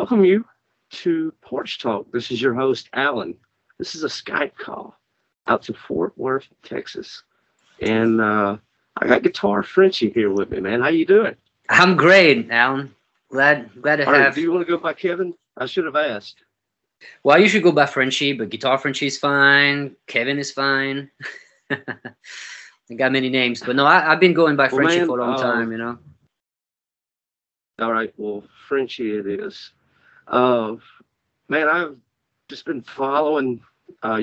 welcome you to Porch Talk. This is your host, Alan. This is a Skype call out to Fort Worth, Texas. And uh, I got Guitar Frenchie here with me, man. How you doing? I'm great, Alan. Glad glad to All have right, do you want to go by Kevin? I should have asked. Well, you should go by Frenchie, but Guitar Frenchie is fine. Kevin is fine. I got many names, but no, I, have been going by Well, Frenchie man, for a long uh, time, you know. All right, well, Frenchie it is. Uh, man, I've just been following uh,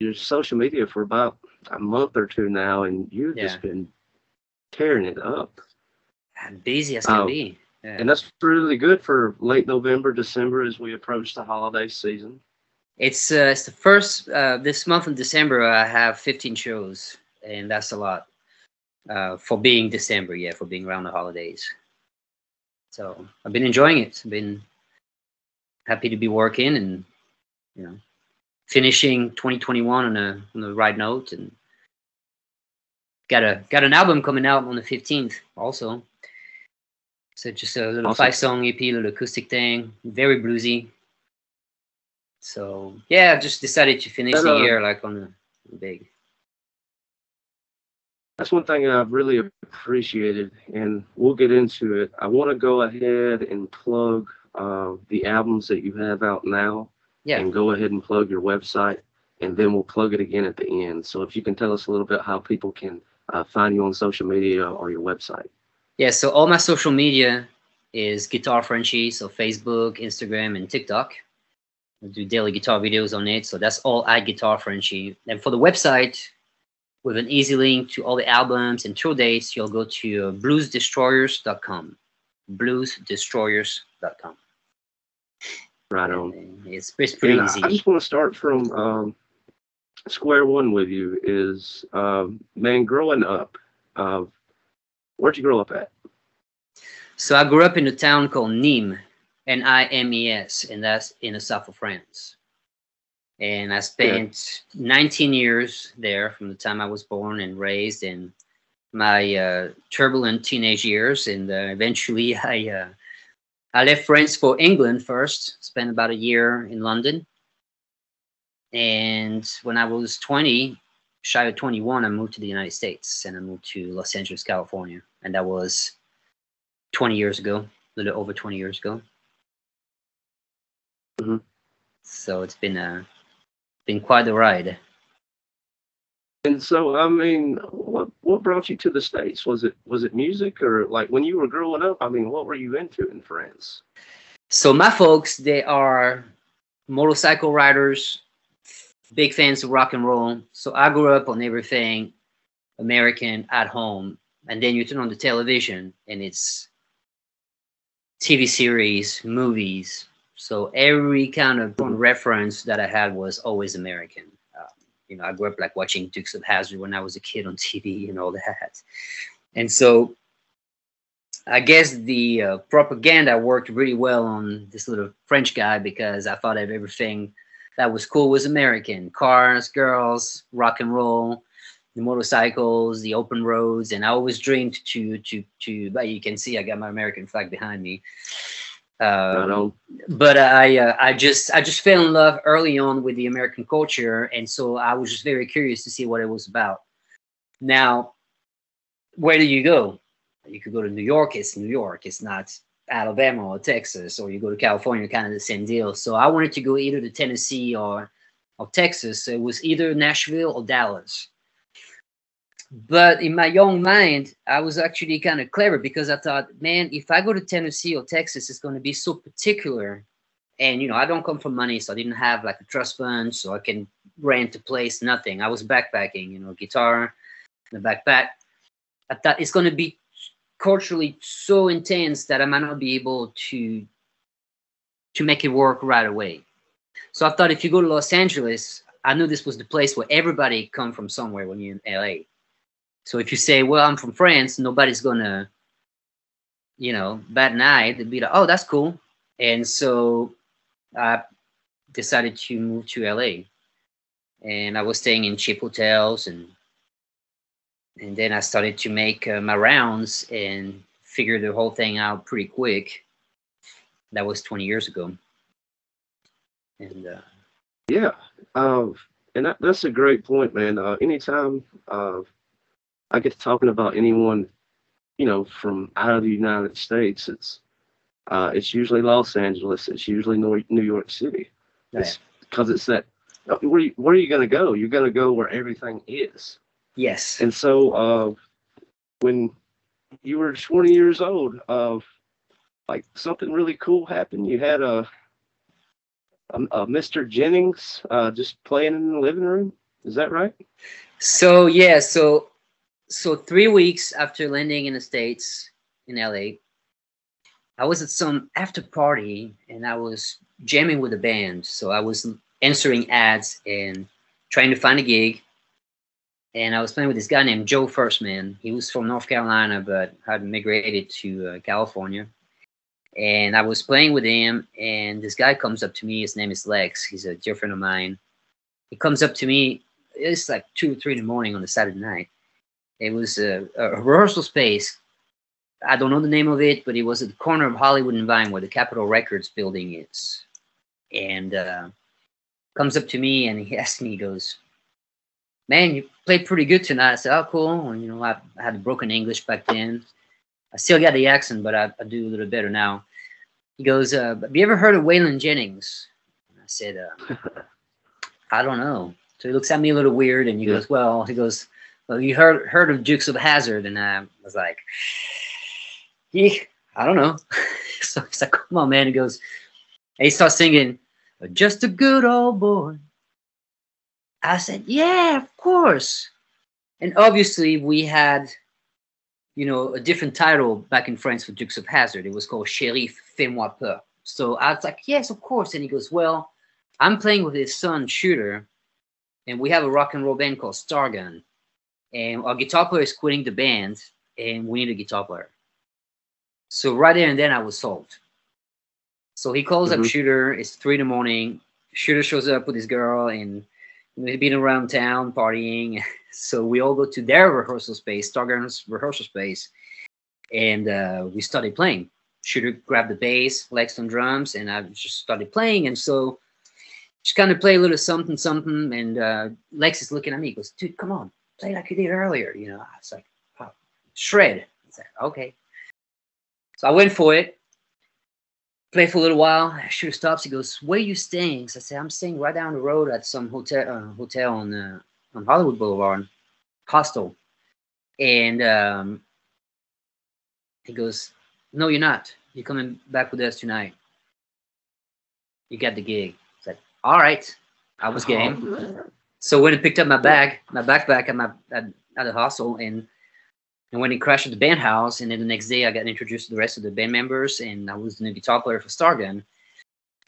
your social media for about a month or two now, and you've Yeah. just been tearing it up. I'm busy as can Oh, be. Yeah. And that's really good for late November, December as we approach the holiday season. It's uh, it's the first uh, this month in December. I have 15 shows, and that's a lot uh, for being December. Yeah, for being around the holidays. So I've been enjoying it. I've been happy to be working and you know finishing 2021 on a on the right note, and got a got an album coming out on the 15th also. So just a little Awesome. five song EP, little acoustic thing, very bluesy. So yeah, I just decided to finish That, the uh, year like on a big. That's one thing I've really appreciated, and we'll get into it. I want to go ahead and plug uh, the albums that you have out now, Yeah. and go ahead and plug your website, and then we'll plug it again at the end. So if you can tell us a little bit how people can uh, find you on social media or your website. Yeah, so all my social media is Guitar Frenchie, so Facebook, Instagram, and TikTok. I do daily guitar videos on it, so that's all at Guitar Frenchie. And for the website, with an easy link to all the albums and tour dates, you'll go to uh, bluesdestroyers.com. Bluesdestroyers.com. Right on. It's, it's pretty And easy. I just want to start from um, square one with you. Is um, man, growing up, uh, where'd you grow up at? So I grew up in a town called Nîmes, N-I-M-E-S, and that's in the south of France. And I spent 19 years there from the time I was born and raised in my uh, turbulent teenage years. And uh, eventually I, uh, I left France for England first, spent about a year in London. And when I was 20, shy of 21, I moved to the United States and I moved to Los Angeles, California. And that was 20 years ago, a little over 20 years ago. Mhm. So it's been a been quite a ride. And so, I mean, what what brought you to the states? Was it was it music or like when you were growing up? I mean, what were you into in France? So my folks, they are motorcycle riders, big fans of rock and roll. So I grew up on everything American at home, and then you turn on the television and it's TV series, movies. So every kind of reference that I had was always American. You know, I grew up like watching Dukes of Hazzard when I was a kid on TV and all that. And so I guess the uh, propaganda worked really well on this little French guy because I thought of everything that was cool was American cars, girls, rock and roll, the motorcycles, the open roads, and I always dreamed to to to. But you can see I got my American flag behind me. Um, but I uh, I just I just fell in love early on with the American culture, and so I was just very curious to see what it was about. Now, where do you go? You could go to New York. It's New York. It's not Alabama or Texas, or you go to California, kind of the same deal. So I wanted to go either to Tennessee or or Texas. So it was either Nashville or Dallas. But in my young mind, I was actually kind of clever because I thought, man, if I go to Tennessee or Texas, it's going to be so particular. And you know, I don't come from money, so I didn't have like a trust fund, so I can rent a place. Nothing. I was backpacking, you know, guitar, in the backpack. I thought it's going to be culturally so intense that I might not be able to to make it work right away. So I thought if you go to Los Angeles, I knew this was the place where everybody come from somewhere when you're in LA. So if you say, "Well, I'm from France," nobody's gonna, you know, bat an eye. They'd be like, "Oh, that's cool." And so I decided to move to LA, and I was staying in cheap hotels, and and then I started to make uh, my rounds and figure the whole thing out pretty quick. that was 20 years ago. And uh, Yeah, uh, and that, that's a great point, man. Uh, anytime uh, I guess talking about anyone, you know, from out of the United States, it's uh, it's usually Los Angeles, it's usually New York City. It's because it's that. uh, Where you, where are you going to go? You're going to go where everything is. yes, And so, uh, when you were 20 years old, uh, like something really cool happened. You had a, a, a Mr. Jennings uh, just playing in the living room. Is that right? So yeah, so so three weeks after landing in the states in LA, I was at some after party and I was jamming with a band. So I was answering ads and trying to find a gig. And I was playing with this guy named Joe Firstman. He was from North Carolina, but had migrated to uh, California. And I was playing with him, and this guy comes up to me. His name is Lex. He's a dear friend of mine. He comes up to me it's like two or three in the morning on a Saturday night. It was a, a rehearsal space. I don't know the name of it, but it was at the corner of Hollywood and Vine where the Capitol Records building is. And uh, comes up to me and he asks me, he goes, Man, you played pretty good tonight. I said, Oh, cool. And, you know, I, I had broken English back then. I still got the accent, but I, I do a little better now. He goes, uh, Have you ever heard of Waylon Jennings? And I said, uh, I don't know. So he looks at me a little weird and he Yeah. goes, Well, he goes, Well, you heard heard of Dukes of Hazzard? And I was like, Yeah, I don't know. so he's like, Come on, man. He goes, and he starts singing, Just a good old boy. I said, Yeah, of course. And obviously we had, you know, a different title back in France for Dukes of Hazzard. It was called Shérif Fais-moi peur. So I was like, Yes, of course. And he goes, Well, I'm playing with his son Shooter, and we have a rock and roll band called Stargunn. And our guitar player is quitting the band, and we need a guitar player. So right there and then I was sold. So he calls up Mhm. Shooter. It's three in the morning. Shooter shows up with his girl, and we've been around town partying. So we all go to their rehearsal space, Stargunn's rehearsal space, and uh, we started playing. Shooter grabbed the bass, Lex on drums, and I just started playing. And so just kind of play a little something, something. And uh, Lex is looking at me. He goes, "Dude, come on, play like you did earlier." You know, I was like, oh, "Shred." I said, "Okay." So I went for it. Played for a little while. Shooter stops. He goes, "Where you staying?" So I said, "I'm staying right down the road at some hotel, uh, hotel on uh, on Hollywood Boulevard, hostel." And um, he goes, "No, you're not. You're coming back with us tonight. You got the gig." It's like, "All right." I was game. So when he picked up my bag, my backpack at my at, at the hostel, and and when he crashed at the band house, and then the next day I got introduced to the rest of the band members, and I was the new guitar player for Stargunn.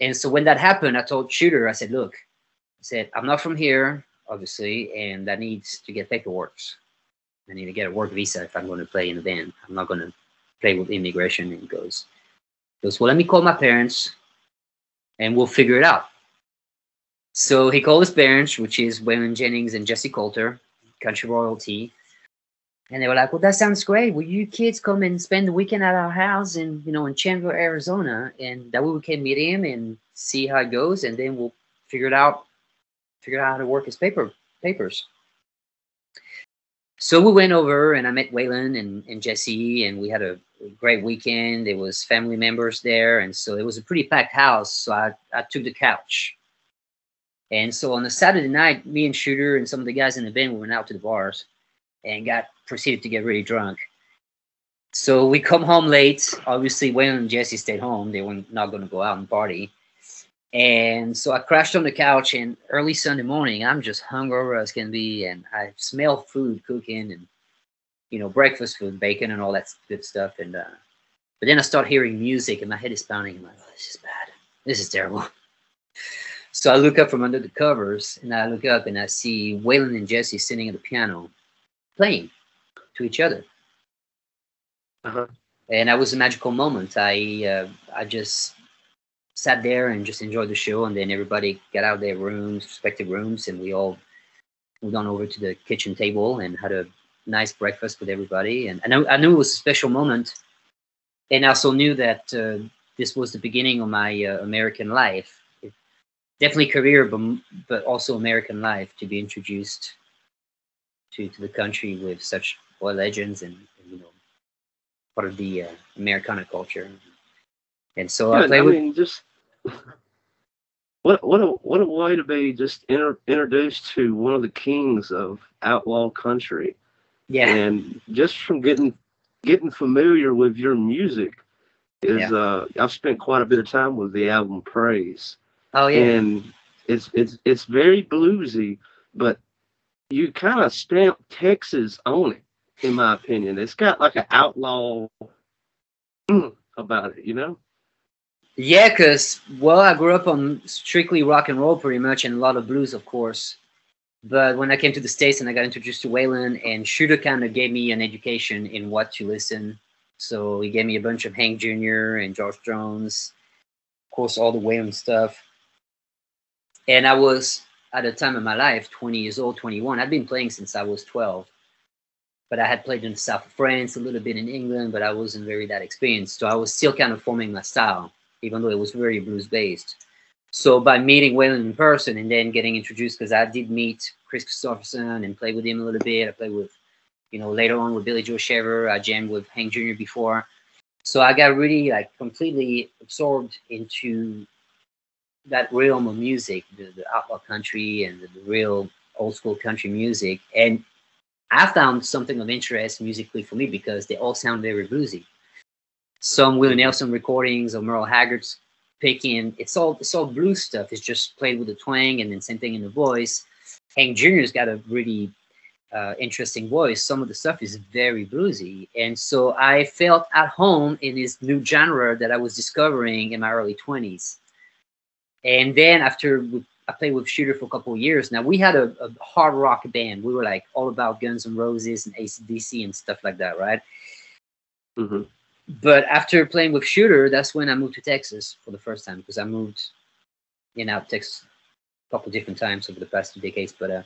And so when that happened, I told Shooter, I said, "Look, I said I'm not from here, obviously, and I need to get paperwork. I need to get a work visa if I'm going to play in the band. I'm not going to play with immigration." And he goes, he goes, "Well, let me call my parents, and we'll figure it out." So he called his parents, which is Waylon Jennings and Jessi Colter, country royalty. And they were like, Well, that sounds great. Will you kids come and spend the weekend at our house in, you know, in Chandler, Arizona? And that way we can meet him and see how it goes, and then we'll figure it out, figure out how to work his paper papers. So we went over and I met Waylon and, and Jessi, and we had a great weekend. There was family members there, and so it was a pretty packed house. So I, I took the couch. And so on the Saturday night, me and Shooter and some of the guys in the band we went out to the bars and got proceeded to get really drunk. So we come home late. Obviously, Waylon and Jessi stayed home. They were not going to go out and party. And so I crashed on the couch, and early Sunday morning, I'm just hungover as can be, and I smell food cooking, and you know, breakfast food, bacon, and all that good stuff. And uh, but then I start hearing music, and my head is pounding. I'm like, oh, this is bad. This is terrible. So I look up from under the covers, and I look up, and I see Waylon and Jessi sitting at the piano, playing to each other Uh-huh. and that was a magical moment. I uh, I just sat there and just enjoyed the show, and then everybody got out of their rooms, respective rooms, and we all moved on over to the kitchen table and had a nice breakfast with everybody. And I know I knew it was a special moment, and I also knew that uh, this was the beginning of my uh, American life. It, definitely career, but but also American life to be introduced to to the country with such well legends and, and you know part of the uh, Americana culture. And so Yeah, I play I with mean, just what what a what a way to be just inter, introduced to one of the kings of outlaw country, yeah and just from getting getting familiar with your music is Yeah. uh I've spent quite a bit of time with the album Praise, oh yeah and it's it's it's very bluesy, but you kind of stamp Texas on it, in my opinion. It's got like an outlaw about it, you know. Yeah, because well, I grew up on strictly rock and roll pretty much, and a lot of blues, of course. But when I came to the states and I got introduced to Waylon, and Shooter kind of gave me an education in what to listen. So he gave me a bunch of Hank Jr. and George Jones, of course, all the Waylon stuff. And I was at a time in my life, 20 years old, 21. I'd been playing since I was 12, but I had played in the south of France, a little bit in England, but I wasn't very that experienced. So I was still kind of forming my style even though it was very blues based. So by meeting Waylon in person and then getting introduced, because I did meet Kris Kristofferson and play with him a little bit. I played with, you know, later on with Billy Joe Shaver. I jammed with Hank Jr. before. So I got really like completely absorbed into that realm of music, the, the outlaw country and the, the real old school country music. And I found something of interest musically for me because they all sound very bluesy some Willie Nelson recordings or Merle Haggard's picking. It's all it's all blues stuff. It's just played with the twang and then same thing in the voice. Hank Jr.'s got a really uh, interesting voice. Some of the stuff is very bluesy, and so I felt at home in this new genre that I was discovering in my early twenties. And then after I played with Shooter for a couple of years, now we had a, a hard rock band. We were like all about Guns and Roses and ACDC and stuff like that, right? hmm but after playing with Shooter, that's when I moved to Texas for the first time because I moved in out of Texas a couple different times over the past two decades. But uh,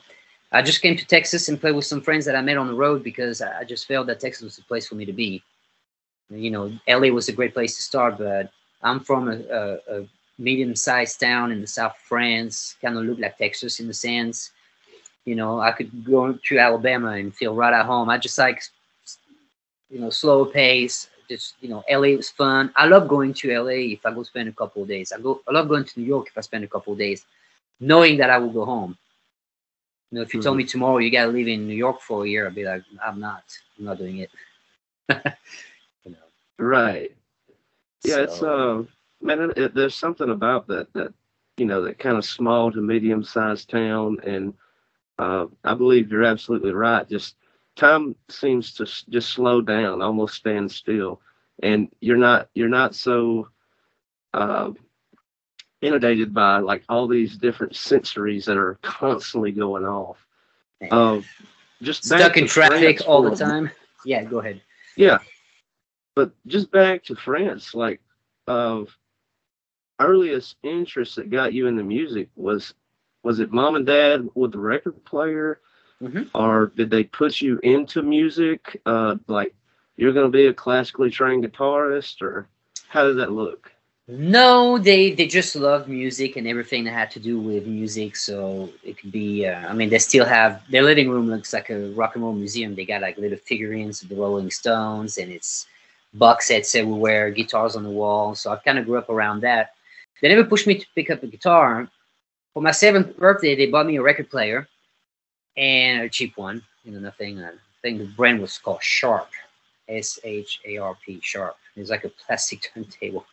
I just came to Texas and played with some friends that I met on the road because I I just felt that Texas was the place for me to be. You know, LA was a great place to start, but I'm from a, a, a medium-sized town in the south of France, kind of look like Texas in the sense. You know, I could go to Alabama and feel right at home. I just like, you know, slow pace, just you know LA was fun. I love going to LA if I go spend a couple of days. I go I love going to New York if I spend a couple of days, knowing that I will go home. You know, if you told me tomorrow you gotta live in New York for a year, I'd be like, I'm not. I'm not doing it. you know. Right. Yeah, it's so- uh, man, it, it, there's something about that that you know that kind of small to medium sized town, and uh, I believe you're absolutely right. Just time seems to just slow down, almost stand still, and you're not you're not so uh, inundated by like all these different sensories that are constantly going off. Uh, just stuck in traffic all the time. Yeah, go ahead. yeah. But just back to France, like of earliest interest that got you into music was was it mom and dad with the record player Mhm. or did they put you into music uh like you're going to be a classically trained guitarist or how did that look No, they they just loved music and everything that had to do with music. So it could be. Uh, I mean, they still have their living room looks like a rock and roll museum. They got like little figurines of the Rolling Stones, and it's box sets everywhere, guitars on the wall. So I kind of grew up around that. They never pushed me to pick up a guitar. For my seventh birthday, they bought me a record player, and a cheap one. You know, nothing. uh, I think the brand was called Sharp, S H A R P, Sharp. It's like a plastic turntable.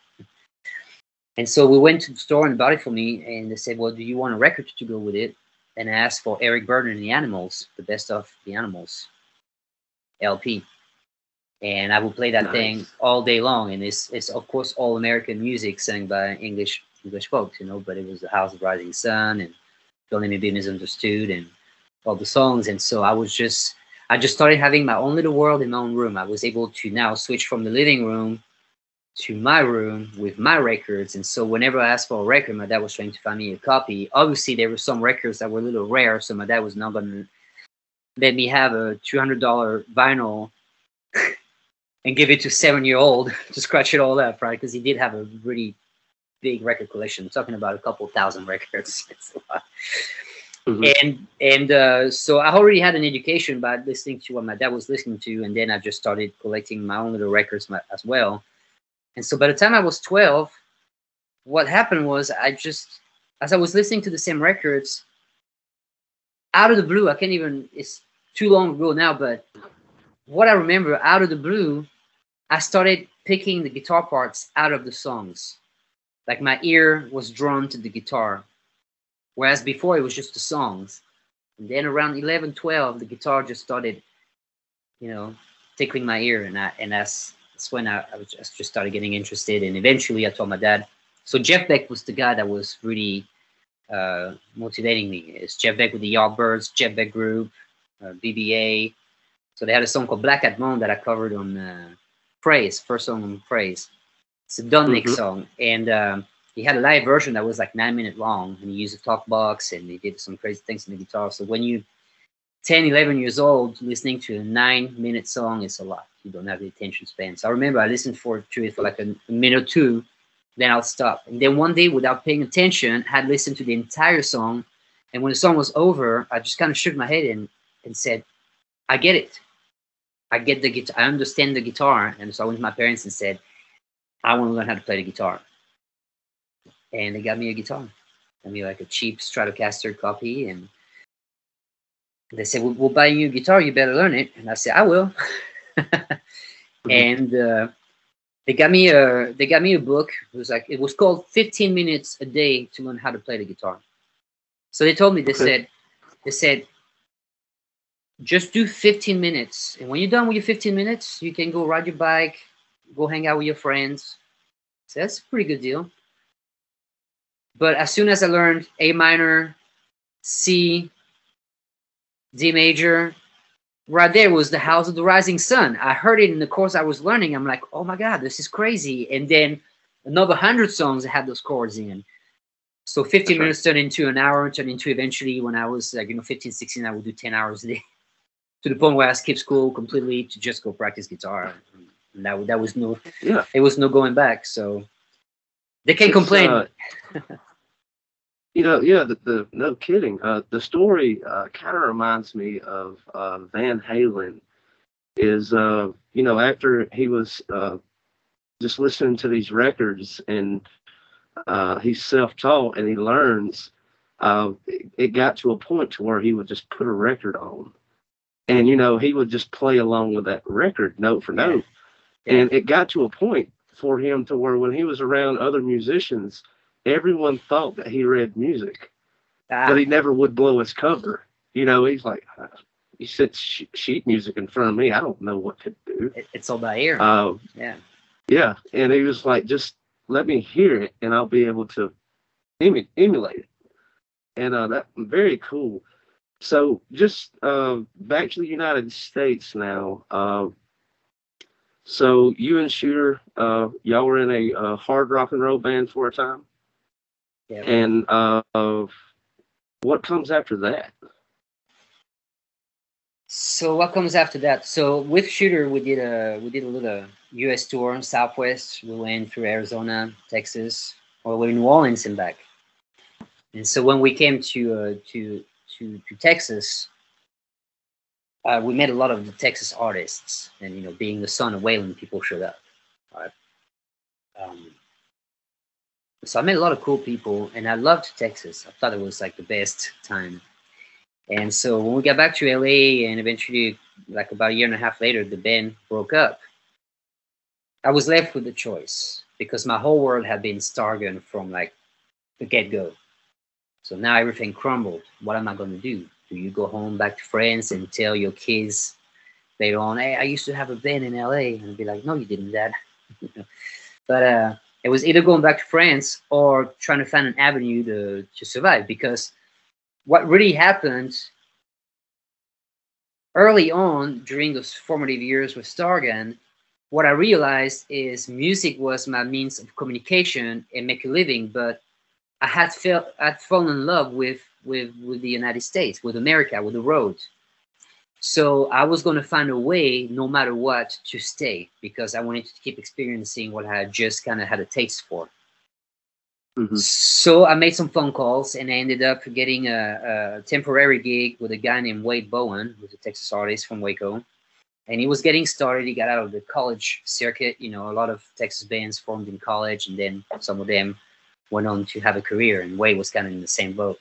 And so we went to the store and bought it for me, and they said, "Well, do you want a record to go with it?" And I asked for Eric Burdon and the Animals, the best of the Animals LP, and I would play that Nice. thing all day long. And it's it's of course all American music sung by English English folks, you know. But it was the House of Rising Sun and Don't Let Me Be Misunderstood and all the songs. And so I was just I just started having my own little world in my own room. I was able to now switch from the living room to my room with my records. And so whenever I asked for a record, my dad was trying to find me a copy. Obviously, there were some records that were a little rare, so my dad was not going to let me have a $200 vinyl and give it to seven year old to scratch it all up, right? Because he did have a really big record collection. I'm talking about a couple thousand records. It's a lot. Mm-hmm. And and uh, so I already had an education by listening to what my dad was listening to, and then I just started collecting my own little records as well. And so by the time I was 12, what happened was I just, as I was listening to the same records, out of the blue, I can't even, it's too long ago now, but what I remember out of the blue, I started picking the guitar parts out of the songs. Like my ear was drawn to the guitar. Whereas before it was just the songs. And then around 11, 12, the guitar just started, you know, tickling my ear. And I, and that's, that's when I, I was just, just started getting interested. And eventually I told my dad. So Jeff Beck was the guy that was really uh, motivating me. It's Jeff Beck with the Yardbirds, Jeff Beck Group, uh, BBA. So they had a song called Black Cat Moan that I covered on uh, Praise, first song on Praise. It's a Don Nix mm-hmm. song. And um, he had a live version that was like nine minutes long and he used a talk box and he did some crazy things on the guitar. So when you 10, 11 years old, listening to a nine minute song is a lot. You don't have the attention span. So I remember I listened for to it for like a, a minute or two, then I'll stop. And then one day without paying attention, I had listened to the entire song. And when the song was over, I just kind of shook my head and, and said, I get it. I get the guitar. I understand the guitar. And so I went to my parents and said, I want to learn how to play the guitar and they got me a guitar. I mean, like a cheap Stratocaster copy, and they said, "We'll, we'll buy you a guitar. You better learn it." And I said, "I will." mm-hmm. And uh, they got me a they got me a book. It was like it was called 15 minutes a day to learn how to play the guitar. So they told me they okay. said they said just do 15 minutes, and when you're done with your 15 minutes, you can go ride your bike, go hang out with your friends. So that's a pretty good deal. But as soon as I learned A minor, C, D major, right there was the House of the Rising Sun. I heard it in the course I was learning. I'm like, oh my God, this is crazy. And then another 100 songs had those chords in. So 15 That's minutes right. turned into an hour, turned into eventually when I was like, you know, 15, 16, I would do 10 hours a day to the point where I skipped school completely to just go practice guitar. And that, that was no, yeah, it was no going back. So they can't it's, complain. Uh, you know, yeah, the, the no kidding. Uh, the story uh, kind of reminds me of uh, Van Halen. Is uh, you know after he was uh, just listening to these records and uh, he's self-taught and he learns. Uh, it, it got to a point to where he would just put a record on, and you know he would just play along with that record note for note, yeah. and it got to a point for him to where when he was around other musicians, everyone thought that he read music, ah. but he never would blow his cover. You know, he's like, he sits sheet music in front of me. I don't know what to do. It's all by ear. Uh, yeah. Yeah. And he was like, just let me hear it and I'll be able to emu- emulate it. And uh, that very cool. So just uh, back to the United States now. Uh, so you and Shooter, uh, y'all were in a uh, hard rock and roll band for a time. Yeah. And uh, what comes after that? So what comes after that? So with Shooter, we did a we did a little U.S. tour, in Southwest. We went through Arizona, Texas, or we New Orleans and back. And so when we came to uh, to to to Texas, uh, we met a lot of the Texas artists, and you know, being the son of Waylon, people showed up. Right? Um, so I met a lot of cool people, and I loved Texas. I thought it was like the best time. And so when we got back to LA, and eventually, like about a year and a half later, the band broke up. I was left with a choice because my whole world had been Stargunn from like the get go. So now everything crumbled. What am I going to do? Do you go home back to France and tell your kids later on, hey, I used to have a band in LA? And be like, no, you didn't, Dad. but uh, it was either going back to France or trying to find an avenue to, to survive because what really happened early on during those formative years with Stargunn, what I realized is music was my means of communication and make a living, but I had felt I'd fallen in love with with with the United States, with America, with the road. So I was going to find a way, no matter what, to stay because I wanted to keep experiencing what I had just kind of had a taste for. Mhm. So I made some phone calls and I ended up getting a, a temporary gig with a guy named Wade Bowen, who's a Texas artist from Waco. And he was getting started. He got out of the college circuit. You know, a lot of Texas bands formed in college, and then some of them went on to have a career. And Wade was kind of in the same boat.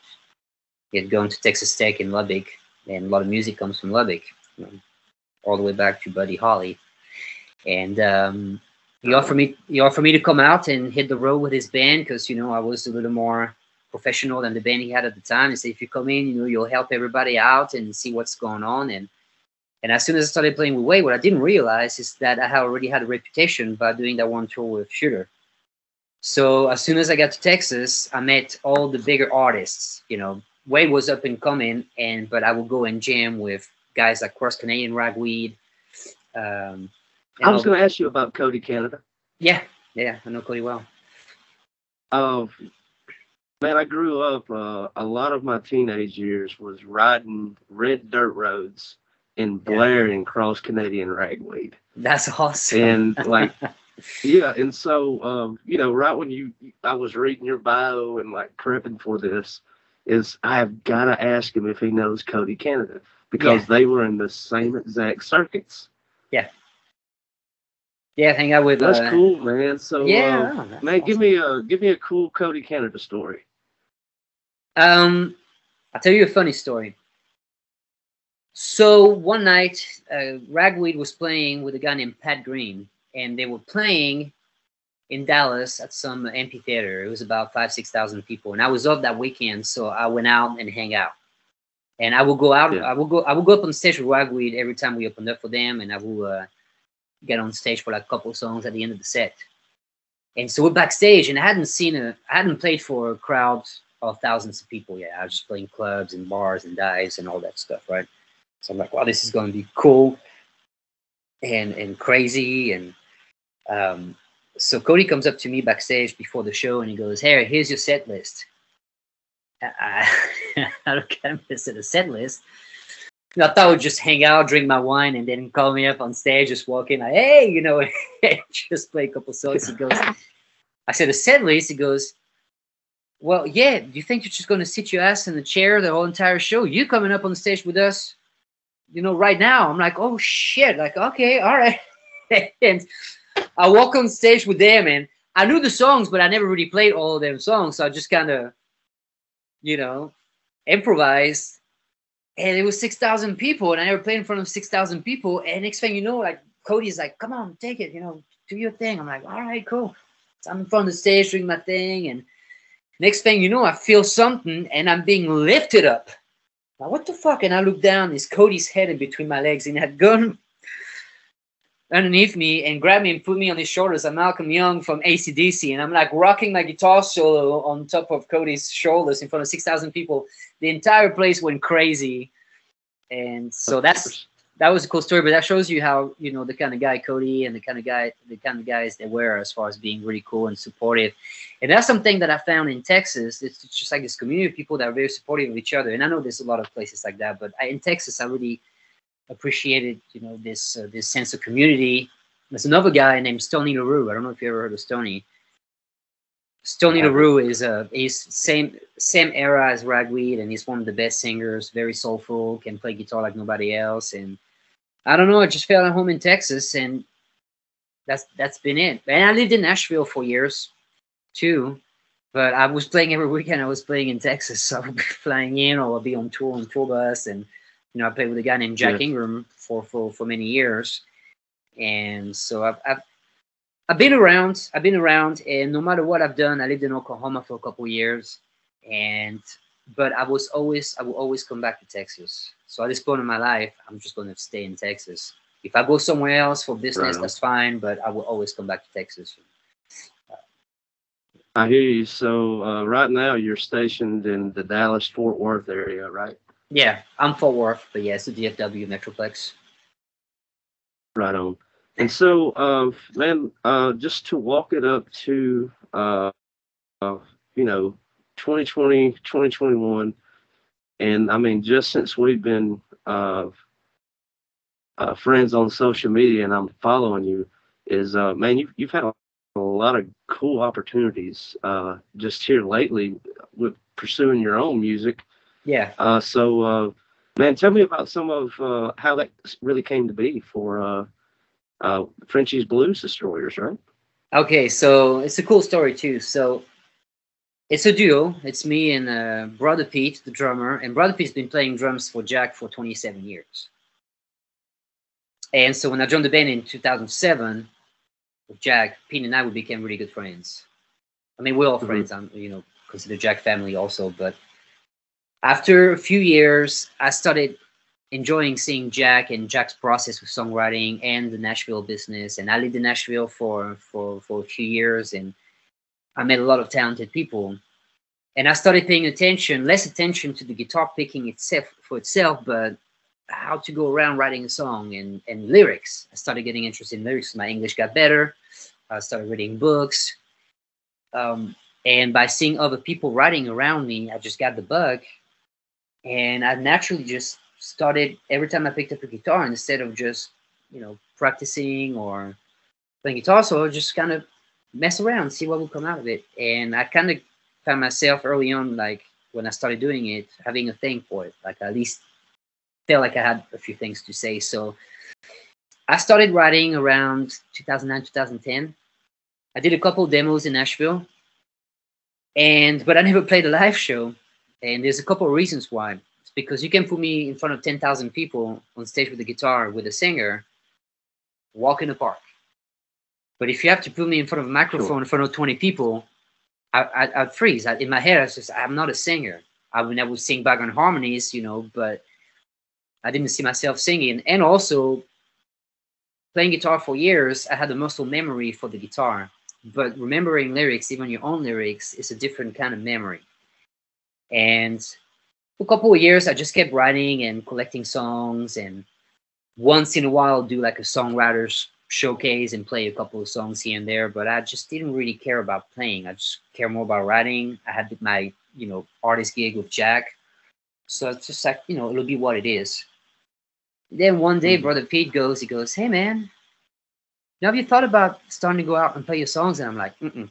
He had gone to Texas Tech in Lubbock, and a lot of music comes from Lubbock, you know, all the way back to Buddy Holly. And um, he offered me he offered me to come out and hit the road with his band because you know I was a little more professional than the band he had at the time. He said, if you come in, you know, you'll help everybody out and see what's going on. And and as soon as I started playing with Wade, what I didn't realize is that I had already had a reputation by doing that one tour with Shooter. So as soon as I got to Texas, I met all the bigger artists. You know, Wade was up and coming, and but I would go and jam with guys like Cross Canadian Ragweed. Um, I was going to ask you about Cody Canada. yeah, yeah, I know Cody well. Uh, man, I grew up. Uh, a lot of my teenage years was riding red dirt roads and Yeah. blaring cross Canadian ragweed. That's awesome. and like yeah and so um you know right when you i was reading your bio and like prepping for this is i've got to ask him if he knows cody canada because Yeah. they were in the same exact circuits yeah, Yeah, hang out with. that's uh, cool man so Yeah, uh, that's man give me a give me a cool cody canada story Um, I'll tell you a funny story. So one night, uh, Ragweed was playing with a guy named Pat Green, and they were playing in Dallas at some amphitheater. It was about five, six thousand people, and I was off that weekend, so I went out and hang out. And I will go out. Yeah. I will go. I will go up on stage with Ragweed every time we opened up for them, and I will uh, get on stage for like a couple songs at the end of the set. And so we're backstage, and I hadn't seen a, I hadn't played for a crowd of thousands of people yet. I was just playing clubs and bars and dives and all that stuff, right? So I'm like, wow, this is going to be cool and and crazy. And um, so Cody comes up to me backstage before the show, and he goes, "Hey, here's your set list." I, I don't get miss at a set list. I thought I would just hang out, drink my wine, and then call me up on stage, just walk in like, hey, you know, just play a couple songs. He goes, I said, a set list? He goes, well, yeah, do you think you're just going to sit your ass in the chair the whole entire show? You coming up on the stage with us, you know, right now. I'm like, oh, shit. Like, okay, all right. and I walk on stage with them, and I knew the songs, but I never really played all of them songs. So I just kind of, you know, improvised and it was 6,000 people, and I never played in front of 6,000 people. And next thing you know, like Cody's like, come on, take it, you know, do your thing. I'm like, all right, cool. So I'm in front of the stage doing my thing. And next thing you know, I feel something and I'm being lifted up. Now, what the fuck? And I look down, it's Cody's head in between my legs, and had gun underneath me and grabbed me and put me on his shoulders. I'm Malcolm Young from ACDC, and I'm like rocking my guitar solo on top of Cody's shoulders in front of 6,000 people. The entire place went crazy. And so that's that was a cool story but that shows you how you know the kind of guy cody and the kind of guy the kind of guys they were as far as being really cool and supportive. And that's something that i found in texas. It's just like this community of people that are very supportive of each other. And i know there's a lot of places like that but I, in texas i really appreciated you know this uh, this sense of community there's another guy named stony larue i don't know if you ever heard of stony Stony Yeah. LaRue is uh he's same same era as Ragweed and he's one of the best singers, very soulful, can play guitar like nobody else. And I don't know, I just felt at home in Texas and that's that's been it. And I lived in Nashville for years too. But I was playing every weekend I was playing in Texas. So I would be flying in or I'd be on tour on tour bus and you know, I played with a guy named Jack Yeah. Ingram for, for for many years. And so I've, I've I've been around. I've been around, and no matter what I've done, I lived in Oklahoma for a couple years, and but I was always I will always come back to Texas. So at this point in my life, I'm just going to stay in Texas. If I go somewhere else for business, on. that's fine, but I will always come back to Texas. i hear you so uh, right now you're stationed in the dallas fort worth area right Yeah, I'm Fort Worth, but yeah, it's the DFW Metroplex. Right on. And so, uh, man, uh, just to walk it up to, uh, uh, you know, 2020, 2021, and I mean, just since we've been uh, uh, friends on social media and I'm following you is, uh, man, you, you've had a, a lot of cool opportunities uh, just here lately with pursuing your own music. Yeah. Uh, so, uh, man, tell me about some of uh, how that really came to be for uh, uh, Frenchie's Blues Destroyers, right? Okay, so it's a cool story too. So it's a duo. It's me and uh, Brother Pete, the drummer, and Brother Pete's been playing drums for Jack for 27 years. And so when I joined the band in 2007 with Jack, Pete and I we became really good friends. I mean, we're all Mhm. friends. I'm, you know, consider Jack family also. But after a few years, I started enjoying seeing Jack and Jack's process with songwriting and the Nashville business. And I lived in Nashville for for for a few years, and I met a lot of talented people. And I started paying attention, less attention to the guitar picking itself for itself, but how to go around writing a song and, and lyrics. I started getting interested in lyrics. My English got better. I started reading books. Um, and by seeing other people writing around me, I just got the bug. And I naturally just started every time I picked up a guitar, instead of just, you know, practicing or playing guitar solo, just kind of mess around, see what will come out of it. And I kind of found myself early on, like when I started doing it, having a thing for it. Like at least felt like I had a few things to say. So I started writing around 2009, 2010. I did a couple demos in Nashville, and but I never played a live show. And there's a couple of reasons why. It's because you can put me in front of 10,000 people on stage with a guitar with a singer, walk in the park. But if you have to put me in front of a microphone Sure. in front of 20 people, I, I, I'd freeze. I, in my head, I was just, I'm not a singer. I would, I would sing on harmonies, you know, but I didn't see myself singing. And also, playing guitar for years, I had a muscle memory for the guitar. But remembering lyrics, even your own lyrics, is a different kind of memory. And for a couple of years, I just kept writing and collecting songs, and once in a while, do like a songwriters showcase and play a couple of songs here and there. But I just didn't really care about playing. I just care more about writing. I had my, you know, artist gig with Jack, so it's just like you know, it'll be what it is. Then one day, Mhm. brother Pete goes, he goes, "Hey man, now have you thought about starting to go out and play your songs?" And I'm like, "Mm-mm,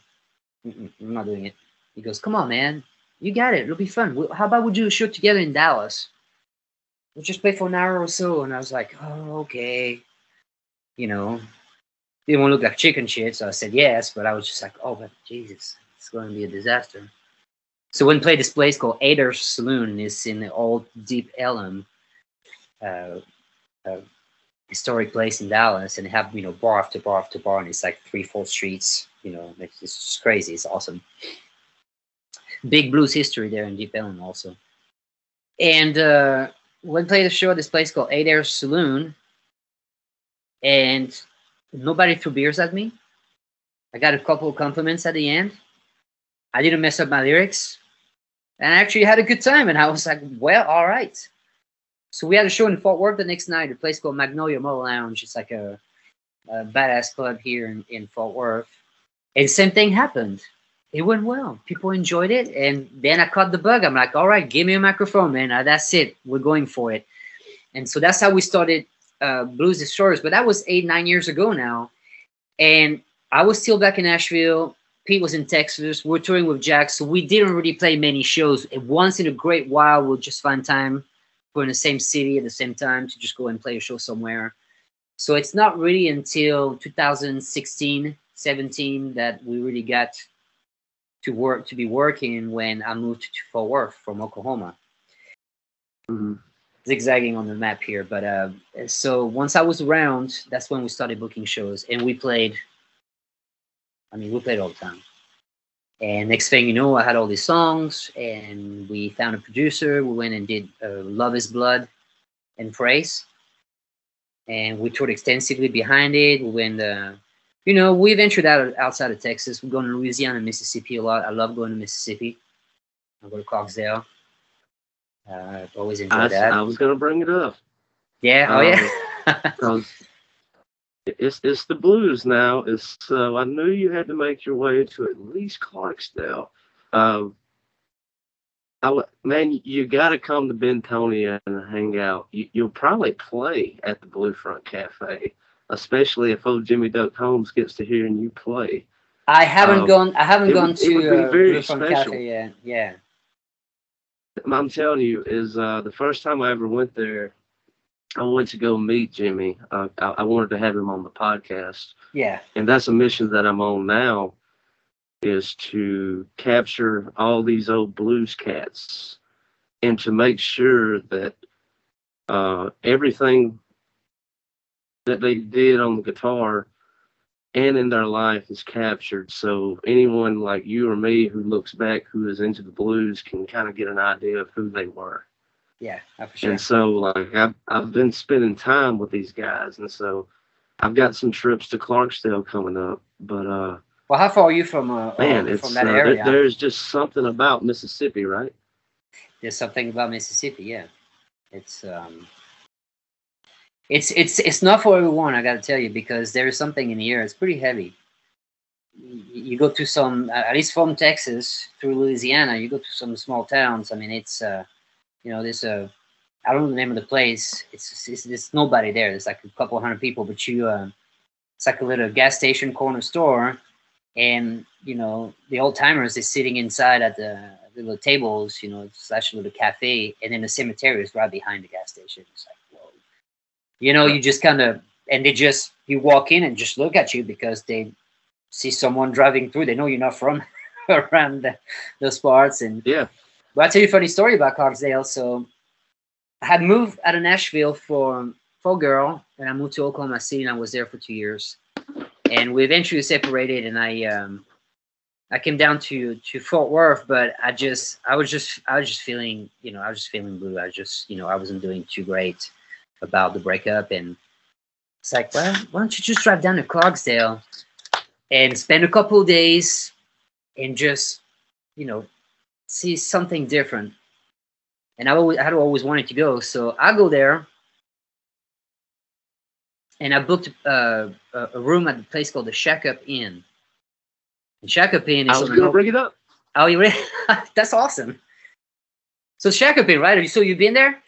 mm-mm, I'm not doing it." He goes, "Come on, man, you got it. It'll be fun. How about we do a show together in Dallas? We'll just play for an hour or so." And I was like, "Oh, okay." You know, didn't look like chicken shit, so I said yes. But I was just like, "Oh, but Jesus, it's going to be a disaster." So we played this place called Adair's Saloon. It's in the old Deep Ellum. Uh, uh, historic place in Dallas and have you know bar after bar after bar and it's like three four streets you know it's just crazy it's awesome big blues history there in Deep Ellum also and uh we played a show at this place called Adair's Saloon and nobody threw beers at me I got a couple of compliments at the end I didn't mess up my lyrics and I actually had a good time and I was like well all right so we had a show in Fort Worth the next night, a place called Magnolia Motor Lounge. It's like a, a badass club here in, in Fort Worth. And same thing happened. It went well. People enjoyed it. And then I caught the bug. I'm like, all right, give me a microphone, man. Uh, that's it. We're going for it. And so that's how we started uh, Blues Destroyers. But that was eight, nine years ago now. And I was still back in Nashville. Pete was in Texas. We're touring with Jack. So we didn't really play many shows. And once in a great while, we'll just find time we're in the same city at the same time to just go and play a show somewhere. So it's not really until 2016, 17 that we really got to work to be working when I moved to Fort Worth from Oklahoma. Mhm. Zigzagging on the map here, but uh, so once I was around, that's when we started booking shows, and we played. I mean, we played all the time. And next thing you know, I had all these songs, and we found a producer. We went and did uh, "Love Is Blood" and "Praise," and we toured extensively behind it. We went, uh, you know, we ventured out outside of Texas. We're going to Louisiana, and Mississippi a lot. I love going to Mississippi. I go to Clarksdale. Uh, I've always enjoyed I, that. I was going to bring it up. yeah. Oh um, yeah. because it's it's the blues now. It's so I knew you had to make your way to at least Clarksdale. Um, I, man, you got to come to Bentonia and hang out. You, you'll probably play at the Blue Front Cafe, especially if old Jimmy Duck Holmes gets to hearing you play. I haven't Um, gone. I haven't gone would- to uh, very special. Cafe yet. Yeah. I'm telling you, is uh, the first time I ever went there. I went to go meet Jimmy. Uh, I, I wanted to have him on the podcast. Yeah. and that's a mission that I'm on now is to capture all these old blues cats and to make sure that uh, everything that they did on the guitar and in their life is captured so anyone like you or me who looks back who is into the blues can kind of get an idea of who they were Yeah. for sure. and so like I've, I've been spending time with these guys and so i've got some trips to clarksdale coming up but uh Well, how far are you from uh, man uh, it's from that uh, there- area? there's just something about mississippi right There's something about Mississippi. Yeah. It's um. It's it's it's not for everyone. I got to tell you because there is something in the air. It's pretty heavy. You, go to some, at least from Texas through Louisiana, you go to some small towns. I mean, it's uh, you know, there's a, I don't know the name of the place. It's it's, it's nobody there. There's like a couple hundred people, but you, uh, it's like a little gas station corner store, and you know the old timers is sitting inside at the little tables. You know, a little cafe, and then the cemetery is right behind the gas station. It's like. You know, you just kind of, and they just you walk in and just look at you because they see someone driving through. They know you're not from around the, those parts, and yeah but I'll tell you a funny story about Clarksdale. So I had moved out of Nashville for for a girl, and I moved to Oklahoma City, and I was there for two years. And we eventually separated, and I um, I came down to to Fort Worth, but I just I was just I was just feeling you know I was just feeling blue. I was just you know I wasn't doing too great about the breakup, and it's like well why don't you just drive down to Clarksdale and spend a couple of days and just you know see something different. And I always, I had always wanted to go, so I go there, and I booked uh, a, a room at the place called the Shack Up Inn. And Shack Up Inn is i was gonna bring it up Oh, you really? That's awesome. So Shack Up Inn, right? So you've been there?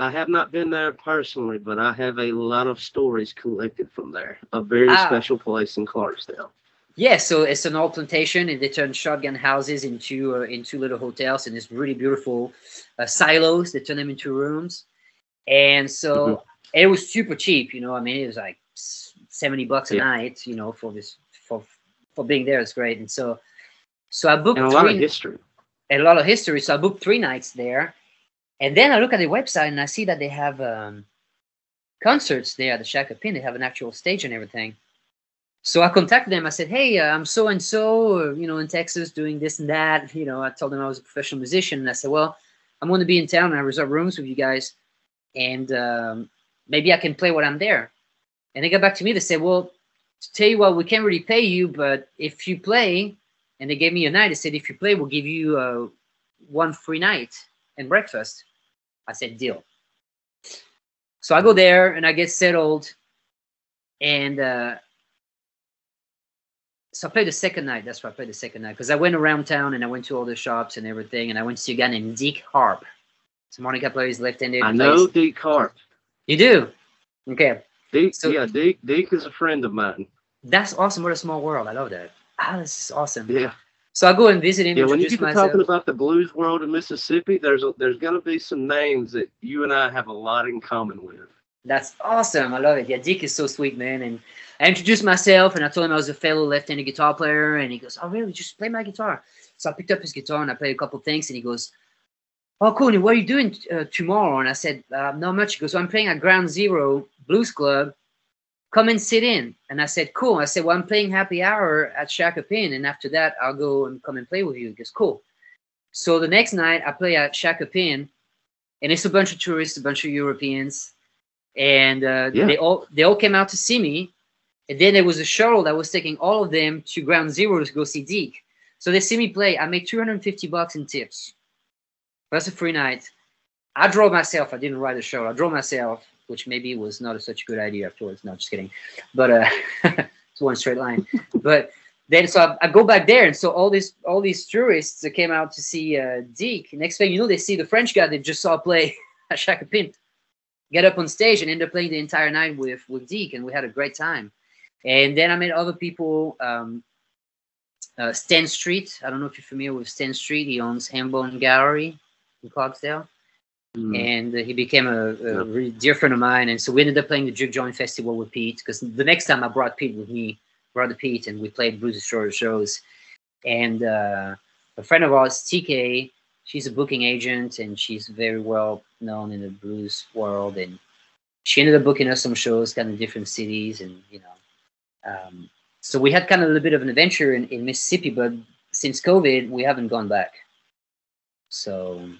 I have not been there personally but i have a lot of stories collected from there a very Ah. special place in clarksdale Yeah, so it's an old plantation, and they turn shotgun houses into uh, into little hotels, and it's really beautiful uh, silos. They turn them into rooms, and so Mhm. it was super cheap. You know, I mean, it was like seventy bucks a Yeah. night. You know, for this for for being there, it's great. And so, so I booked and a lot of three- history a lot of history. So I booked three nights there, and then I look at the website and I see that they have um, concerts there at the Shack Up Inn. They have an actual stage and everything. So I contacted them. I said, "Hey, uh, I'm so and so, you know, in Texas doing this and that." You know, I told them I was a professional musician, and I said, "Well, I'm going to be in town and I reserve rooms with you guys, and um, maybe I can play while I'm there." And they got back to me. They said, "Well, to tell you what, we can't really pay you, but if you play," and they gave me a night. They said, "If you play, we'll give you uh, one free night and breakfast." I said, "Deal." So I go there and I get settled, and uh, so I played the second night. That's why I played the second night because I went around town and I went to all the shops and everything, and I went to see a guy named Deke Harp. So Monica plays left-handed. i plays- know deke harp you do. Okay, deke So- yeah deke deke is a friend of mine that's awesome. What a small world. I love that. Ah, this is awesome. yeah So I go and visit him. Yeah, when you get myself. talking about the blues world in Mississippi, there's a, there's gonna be some names that you and I have a lot in common with. That's awesome. I love it. Yeah, Dick is so sweet, man. And I introduced myself and I told him I was a fellow left-handed guitar player. And he goes, "Oh, really? Just play my guitar." So I picked up his guitar and I played a couple things. And he goes, "Oh, cool. And what are you doing uh, tomorrow?" And I said, uh, "Not much." He goes, well, "I'm playing at Ground Zero Blues Club. Come and sit in." And I said, "Cool." I said, "Well, I'm playing Happy Hour at Inn, and after that, I'll go and come and play with you." He goes, "Cool." So the next night, I play at Inn, and it's a bunch of tourists, a bunch of Europeans and uh, Yeah. they all they all came out to see me. And then there was a shuttle that was taking all of them to Ground Zero to go see Deke. So they see me play. I made 250 bucks in tips. That's a free night. I drove myself. I didn't ride the shuttle. I drove myself, which maybe was not a, such a good idea afterwards. No, just kidding. But uh, it's one straight line. but then so I, I, go back there, and so all these all these tourists that came out to see uh, Deke. Next thing you know, they see the French guy they just saw play Shack Up Inn get up on stage and end up playing the entire night with with Deke, and we had a great time. And then I met other people. Um, uh, Stan Street. I don't know if you're familiar with Stan Street. He owns Hambone Gallery in Clarksdale. Mm. And uh, he became a, a yep. really dear friend of mine. And so we ended up playing the Juke Joint Festival with Pete because the next time I brought Pete with me, brother Pete, and we played Blues Destroyer shows. And uh, a friend of ours, TK, she's a booking agent and she's very well known in the blues world. And she ended up booking us some shows kind of different cities and, you know, um, so we had kind of a little bit of an adventure in, in Mississippi, but since COVID, we haven't gone back. So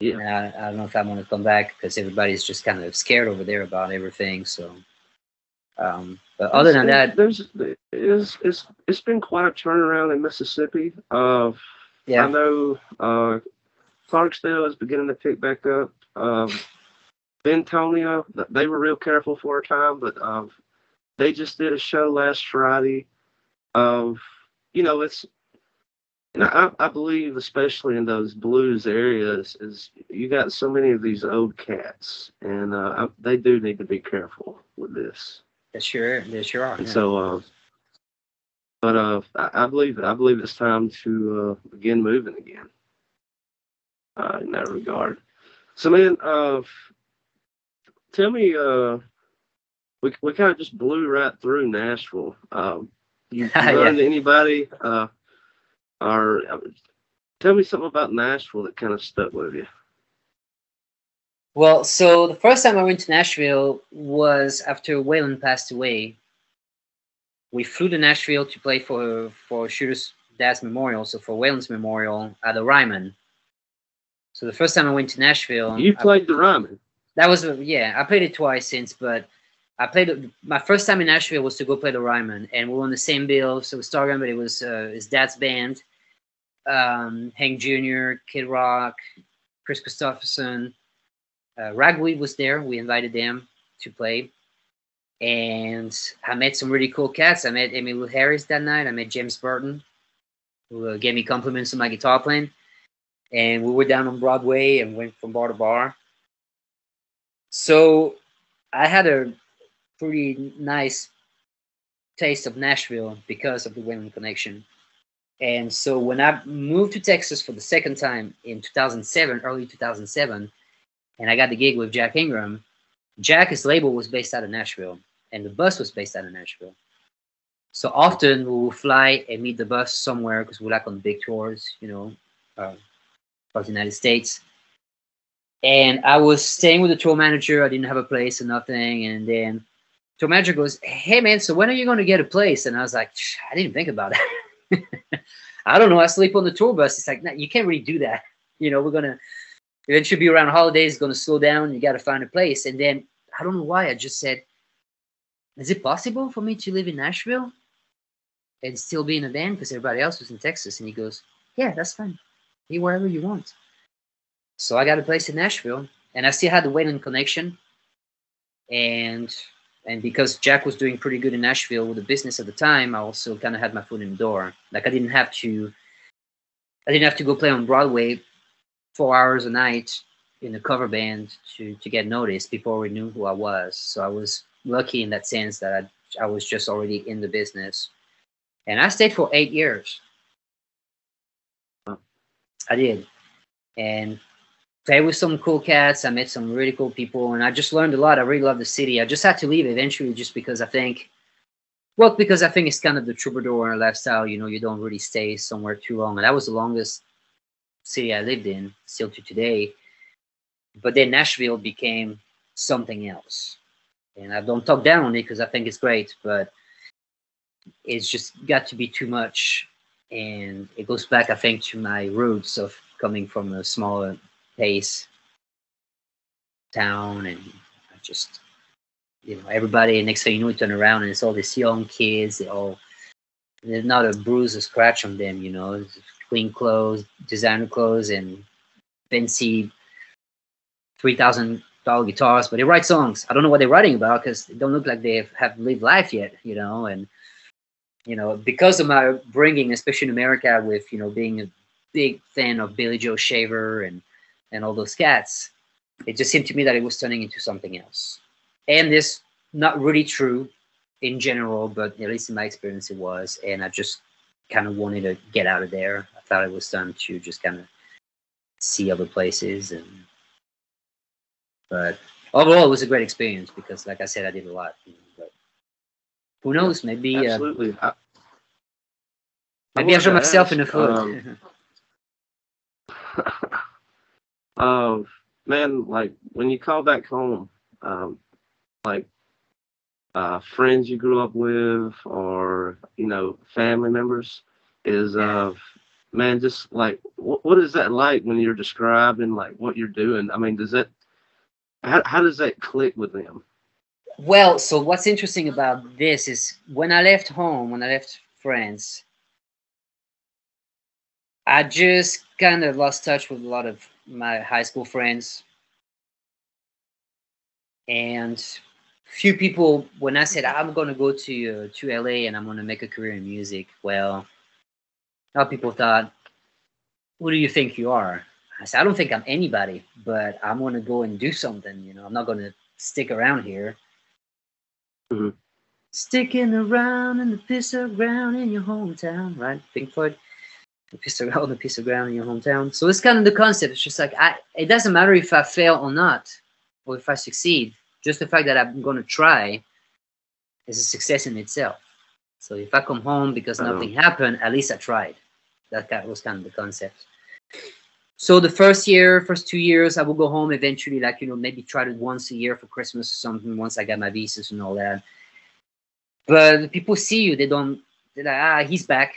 yeah, I, I don't know if I want to come back because everybody's just kind of scared over there about everything. So, um, but other than that, there's it's, it's it's been quite a turnaround in Mississippi. Uh, yeah, I know uh, Clarksdale is beginning to pick back up. Um, Bentonia, they were real careful for a time, but um, they just did a show last Friday of, you know, it's, and I, I believe, especially in those blues areas, is you got so many of these old cats, and uh, I, they do need to be careful with this. Yes, sure, yes, sure are. Yeah. So, uh, but uh, I, I believe I believe it's time to uh, begin moving again. Uh, in that regard. So, man, uh, tell me, uh, we we kind of just blew right through Nashville. Um, you, you yeah. anybody, uh, or uh, tell me something about Nashville that kind of stuck with you. Well, so the first time I went to Nashville was after Waylon passed away. We flew to Nashville to play for for Shooter's dad's memorial, so for Waylon's memorial at the Ryman. So the first time I went to Nashville, you played I, the Ryman. That was yeah, I played it twice since, but I played my first time in Nashville was to go play the Ryman, and we were on the same bill. So Stargunn, but it was uh, his dad's band, um, Hank Jr., Kid Rock, Kris Kristofferson. uh, Ragweed was there. We invited them to play, and I met some really cool cats. I met Emmylou Harris that night. I met James Burton, who uh, gave me compliments on my guitar playing, and we were down on Broadway and went from bar to bar. So I had a pretty nice taste of Nashville because of the Waylon connection. And so when I moved to Texas for the second time in 2007, early 2007, and I got the gig with Jack Ingram, Jack's label was based out of Nashville, and the bus was based out of Nashville. So often we will fly and meet the bus somewhere because we're like on big tours, you know, uh, across the United States. And I was staying with the tour manager. I didn't have a place or nothing. And then tour manager goes, "Hey man, so when are you going to get a place?" And I was like, "I didn't think about it. I don't know. I sleep on the tour bus." It's like, nah, you can't really do that. You know, we're gonna. eventually be around holidays. It's gonna slow down. You got to find a place. And then I don't know why I just said, "Is it possible for me to live in Nashville and still be in a band?" Because everybody else was in Texas. And he goes, "Yeah, that's fine. Be wherever you want." So I got a place in Nashville, and I still had the Waylon connection. And and because Jack was doing pretty good in Nashville with the business at the time, I also kind of had my foot in the door. Like I didn't have to, I didn't have to go play on Broadway four hours a night in a cover band to to get noticed before we knew who I was. So I was lucky in that sense that I I was just already in the business, and I stayed for eight years. I did, and played with some cool cats. I met some really cool people, and I just learned a lot. I really love the city. I just had to leave eventually, just because I think, well, because I think it's kind of the troubadour lifestyle. You know, you don't really stay somewhere too long, and that was the longest city I lived in, still to today. But then Nashville became something else, and I don't talk down on it because I think it's great, but it's just got to be too much, and it goes back, I think, to my roots of coming from a smaller pace town and just you know everybody next thing you know you turn around and it's all these young kids they all there's not a bruise or scratch on them you know clean clothes designer clothes and fancy three thousand dollar guitars but they write songs. I don't know what they're writing about because they don't look like they have lived life yet you know and you know, because of my bringing, especially in America, with you know being a big fan of Billy Joe Shaver and and all those cats, it just seemed to me that it was turning into something else. And this not really true in general, but at least in my experience, it was. And I just kind of wanted to get out of there. I thought it was time to just kind of see other places and but overall it was a great experience because like i said i did a lot you know, but who knows maybe uh, Absolutely. I, maybe i wanted shot myself in the foot um, uh, man, like when you call back home, um, like uh, friends you grew up with, or you know, family members, is uh, man, just like what, what is that like when you're describing like what you're doing? I mean, does that how how does that click with them? Well, so what's interesting about this is when I left home, when I left France, I just kind of lost touch with a lot of my high school friends. And few people, when I said I'm going to go to uh, to LA and I'm going to make a career in music, well, a lot of people thought, "Who do you think you are?" I said, "I don't think I'm anybody, but I'm going to go and do something. You know, I'm not going to stick around here." Mhm. Sticking around in the of ground in your hometown, right? Pink Floyd. The piece of ground, the piece of ground in your hometown. So it's kind of the concept. It's just like I. It doesn't matter if I fail or not, or if I succeed. Just the fact that I'm going to try is a success in itself. So if I come home because nothing happened, at least I tried. That kind was kind of the concept. So the first year, first two years, I will go home eventually, like you know, maybe try it once a year for Christmas or something. Once I got my visas and all that. But people see you, they don't. They're like, ah, he's back.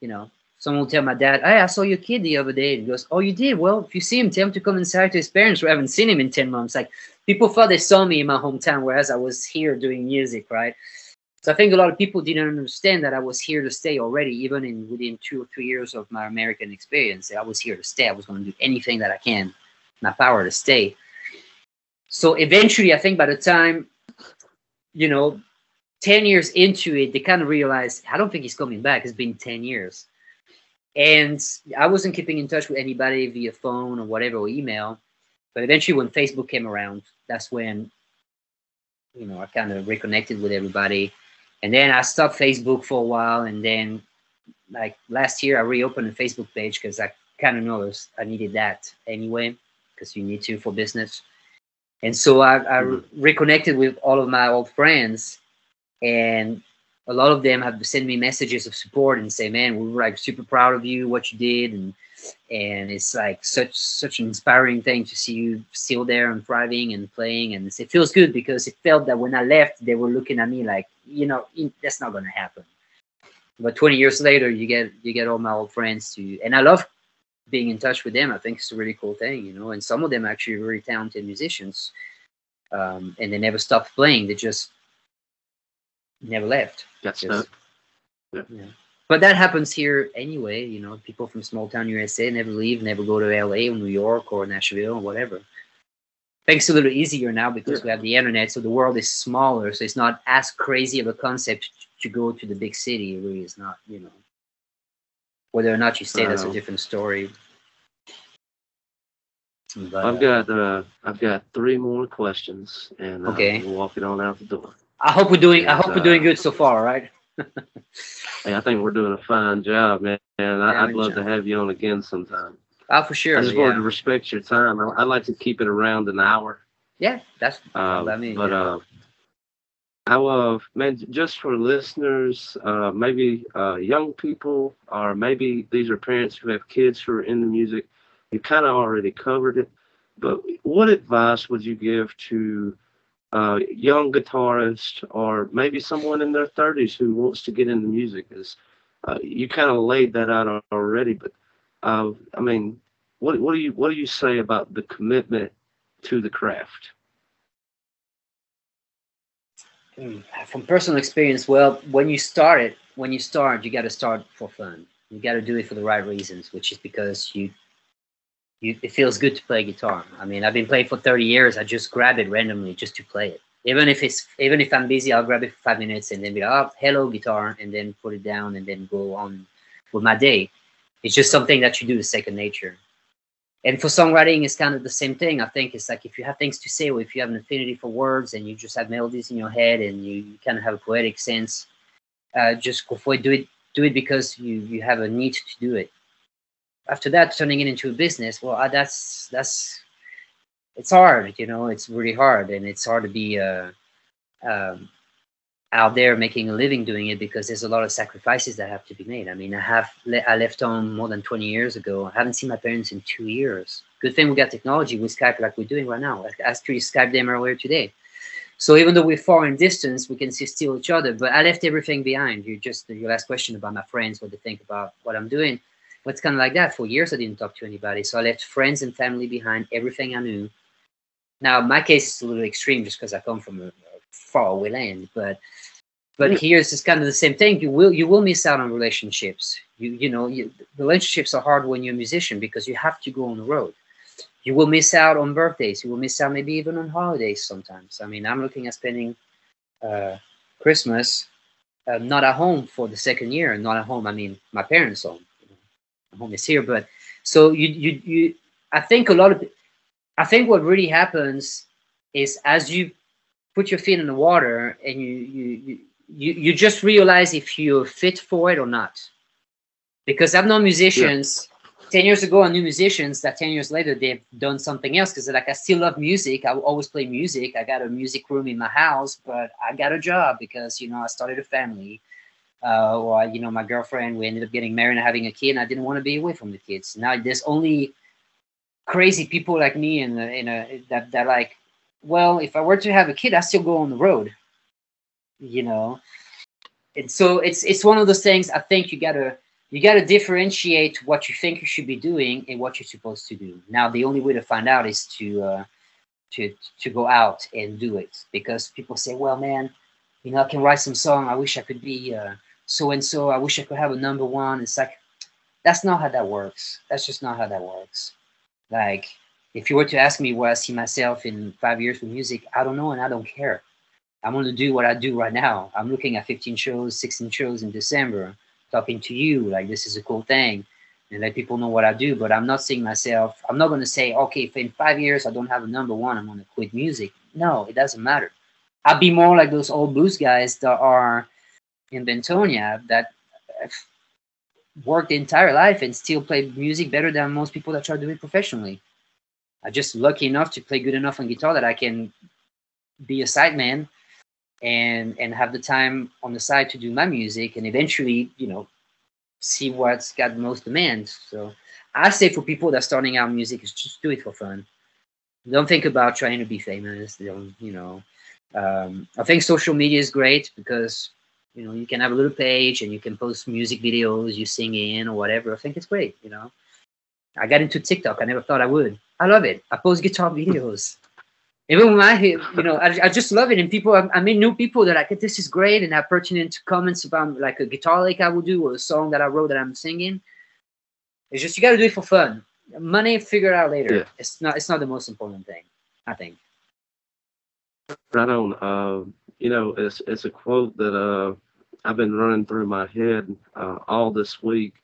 You know, someone will tell my dad, hey, I saw your kid the other day. And he goes, oh, you did? Well, if you see him, tell him to come inside to his parents. We haven't seen him in ten months. Like people thought they saw me in my hometown, whereas I was here doing music, right? So I think a lot of people didn't understand that I was here to stay already, even in within two or three years of my American experience. I was here to stay. I was going to do anything that I can, my power to stay. So eventually, I think by the time, you know, 10 years into it, they kind of realized, I don't think he's coming back. It's been 10 years. And I wasn't keeping in touch with anybody via phone or whatever, or email. But eventually, when Facebook came around, that's when, you know, I kind of reconnected with everybody. And then I stopped Facebook for a while. And then, like last year, I reopened a Facebook page because I kind of noticed I needed that anyway, because you need to for business. And so I, I Mhm. reconnected with all of my old friends and a lot of them have sent me messages of support and say, "Man, we were like super proud of you, what you did, and and it's like such such an inspiring thing to see you still there and thriving and playing, and it feels good because it felt that when I left, they were looking at me like, you know, that's not gonna happen. But 20 years later, you get you get all my old friends to, and I love being in touch with them. I think it's a really cool thing, you know, and some of them actually really talented musicians, um, and they never stopped playing. They just never left. Got Yes. stuck. Yeah. But that happens here anyway. You know, people from small town USA never leave, never go to LA or New York or Nashville or whatever. Things a little easier now because Yeah. we have the internet, so the world is smaller, so it's not as crazy of a concept to go to the big city. It really is not, you know. Whether or not you stay, that's a different story. But, I've got uh, I've got three more questions, and uh, Okay. we're walking on out the door. I hope we're doing. I hope we're doing uh, good so far, right? Hey, I think we're doing a fine job, man. And I, Yeah, I'd love John. to have you on again sometime. Ah, for sure. I just wanted to respect your time. I, I'd like to keep it around an hour. yeah, that's Uh, fine by me. but yeah. uh, I uh, man, just for listeners, uh, maybe uh, young people, or maybe these are parents who have kids who are in the music. You kind of already covered it, but what advice would you give to uh, young guitarists, or maybe someone in their 30s who wants to get into music? Is uh, you kind of laid that out already, but uh, I mean, what what do you what do you say about the commitment to the craft? Mm, From personal experience, well, when you start it, when you start, you got to start for fun. You got to do it for the right reasons, which is because you, you, it feels good to play guitar. I mean, I've been playing for 30 years. I just grab it randomly just to play it. Even if it's even if I'm busy, I'll grab it for five minutes and then be like, oh, hello guitar, and then put it down and then go on with my day. It's just something that you do is second nature. And for songwriting, it's kind of the same thing. I think it's like if you have things to say, or if you have an affinity for words and you just have melodies in your head and you, you kind of have a poetic sense, uh, just go for it. Do it. Do it because you you have a need to do it. After that, turning it into a business, well, uh, that's that's it's hard. You know, it's really hard, and it's hard to be uh, um, out there making a living doing it because there's a lot of sacrifices that have to be made. I mean, I have le- I left home more than 20 years ago. I haven't seen my parents in two years. Good thing we got technology with Skype like we're doing right now. I actually Skype them earlier today. So even though we're far in distance, we can see still each other. But I left everything behind. You just your last question about my friends, what they think about what I'm doing. But it's kind of like that. For years, I didn't talk to anybody. So I left friends and family behind, everything I knew. Now, my case is a little extreme just because I come from a, far away land, but but here it's just kind of the same thing. You will you will miss out on relationships. You you know you, relationships are hard when you're a musician because you have to go on the road. You will miss out on birthdays. You will miss out maybe even on holidays sometimes. I mean, I'm looking at spending uh, Christmas uh, not at home for the second year. Not at home. I mean, my parents' home. You home is here, but so you you you. I think a lot of I think what really happens is as you put your feet in the water and you you you, you just realize if you're fit for it or not. Because I've known musicians yeah. 10 years ago, I knew musicians that 10 years later they've done something else because like I still love music. I always play music. I got a music room in my house, but I got a job because you know I started a family. Uh, or you know, my girlfriend, we ended up getting married and having a kid, and I didn't want to be away from the kids. Now there's only crazy people like me and in a that that like well if i were to have a kid i still go on the road you know and so it's it's one of those things i think you gotta you gotta differentiate what you think you should be doing and what you're supposed to do now the only way to find out is to uh to to go out and do it because people say well man you know i can write some song i wish i could be uh so and so i wish i could have a number one it's like that's not how that works that's just not how that works like, if you were to ask me where I see myself in five years with music, I don't know and I don't care. I'm going to do what I do right now. I'm looking at 15 shows, 16 shows in December, talking to you. Like, this is a cool thing. And let people know what I do. But I'm not seeing myself, I'm not going to say, okay, if in five years I don't have a number one, I'm going to quit music. No, it doesn't matter. I'd be more like those old blues guys that are in Bentonia that worked the entire life and still play music better than most people that try to do it professionally. I'm just lucky enough to play good enough on guitar that I can be a sideman and and have the time on the side to do my music and eventually, you know, see what's got most demand. So I say for people that starting out music is just do it for fun. Don't think about trying to be famous. Don't, you know. Um, I think social media is great because you know you can have a little page and you can post music videos you sing in or whatever. I think it's great you know. I got into tiktok i never thought i would. I love it. I post guitar videos. Even when i hit you know I, I just love it. And people i mean new people that like this is great. And have pertinent comments about like a guitar lick i will do or a song that i wrote that i'm singing. It's just you got to do it for fun. Money figure out later. Yeah. it's not it's not the most important thing i think. Right on. Uh, you know it's it's a quote that uh I've been running through my head uh, all this week